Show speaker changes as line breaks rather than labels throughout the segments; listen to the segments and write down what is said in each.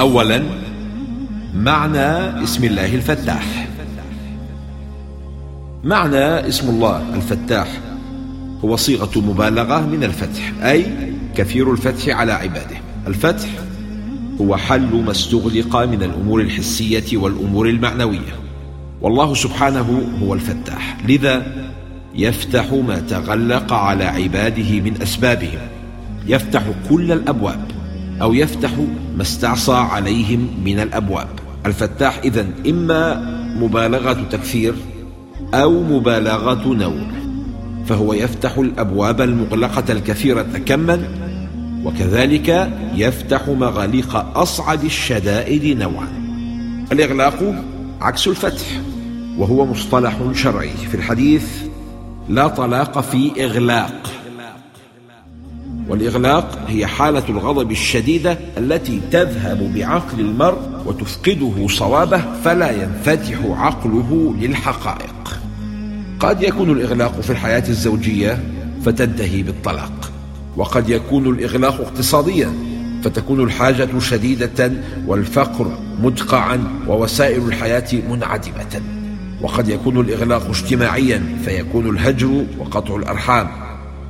اولا معنى اسم الله الفتاح. معنى اسم الله الفتاح هو صيغة مبالغة من الفتح أي كثير الفتح على عباده. الفتح هو حل ما استغلق من الأمور الحسية والأمور المعنوية. والله سبحانه هو الفتاح لذا يفتح ما تغلق على عباده من أسبابهم. يفتح كل الأبواب. أو يفتح ما استعصى عليهم من الأبواب. الفتاح اذن إما مبالغة تكثير أو مبالغة نوع فهو يفتح الأبواب المغلقة الكثيرة كما وكذلك يفتح مغاليق أصعد الشدائد نوعا. الإغلاق عكس الفتح وهو مصطلح شرعي. في الحديث لا طلاق في إغلاق. والإغلاق هي حالة الغضب الشديدة التي تذهب بعقل المرء وتفقده صوابه فلا ينفتح عقله للحقائق. قد يكون الإغلاق في الحياة الزوجية فتنتهي بالطلاق وقد يكون الإغلاق اقتصاديا فتكون الحاجة شديدة والفقر مدقعا ووسائل الحياة منعدمة وقد يكون الإغلاق اجتماعيا فيكون الهجر وقطع الأرحام.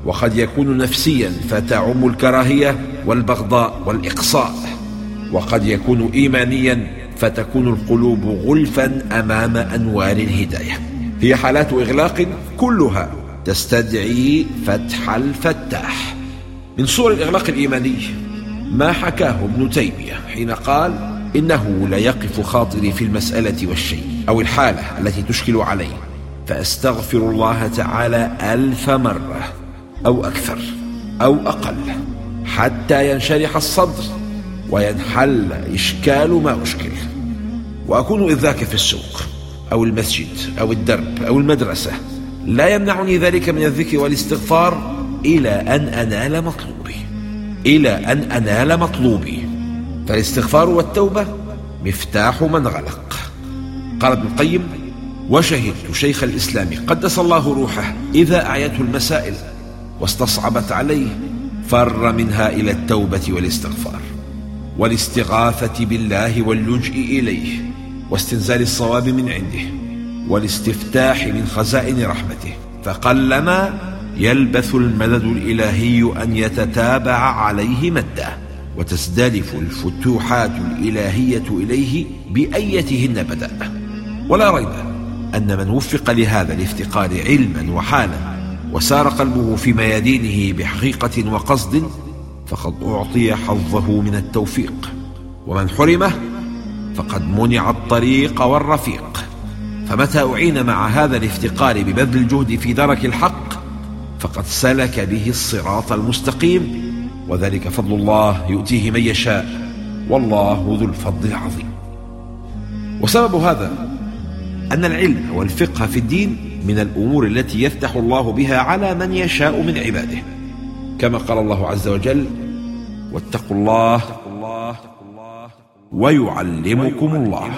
وقد يكون نفسيا فتعم الكراهية والبغضاء والإقصاء. وقد يكون ايمانيا فتكون القلوب غلفا أمام أنوار الهداية. هي حالات إغلاق كلها تستدعي فتح الفتاح. من صور الإغلاق الإيماني ما حكاه ابن تيمية حين قال إنه لا يقف خاطري في المسألة والشيء أو الحالة التي تشكل علي. فأستغفر الله تعالى ألف مرة. أو أكثر أو أقل حتى ينشرح الصدر وينحل إشكال ما أشكل وأكون إذ ذاك في السوق أو المسجد أو الدرب أو المدرسة لا يمنعني ذلك من الذكر والاستغفار إلى أن أنال مطلوبي. إلى أن أنال مطلوبي. فالاستغفار والتوبة مفتاح من غلق. قال ابن القيم وشهدت شيخ الإسلام قدس الله روحه إذا أعيته المسائل واستصعبت عليه فر منها إلى التوبة والاستغفار والاستغاثة بالله واللجء إليه واستنزال الصواب من عنده والاستفتاح من خزائن رحمته فقلما يلبث المدد الإلهي أن يتتابع عليه مدة وتزدلف الفتوحات الإلهية إليه بأيتهن بدأ. ولا ريب أن من وفق لهذا الافتقار علما وحالا وسار قلبه في ميادينه بحقيقة وقصد فقد أعطي حظه من التوفيق ومن حرمه فقد منع الطريق والرفيق. فمتى أعين مع هذا الافتقار ببذل الجهد في درك الحق فقد سلك به الصراط المستقيم وذلك فضل الله يؤتيه من يشاء والله ذو الفضل العظيم. وسبب هذا أن العلم والفقه في الدين من الأمور التي يفتح الله بها على من يشاء من عباده. كما قال الله عز وجل واتقوا الله ويعلمكم الله.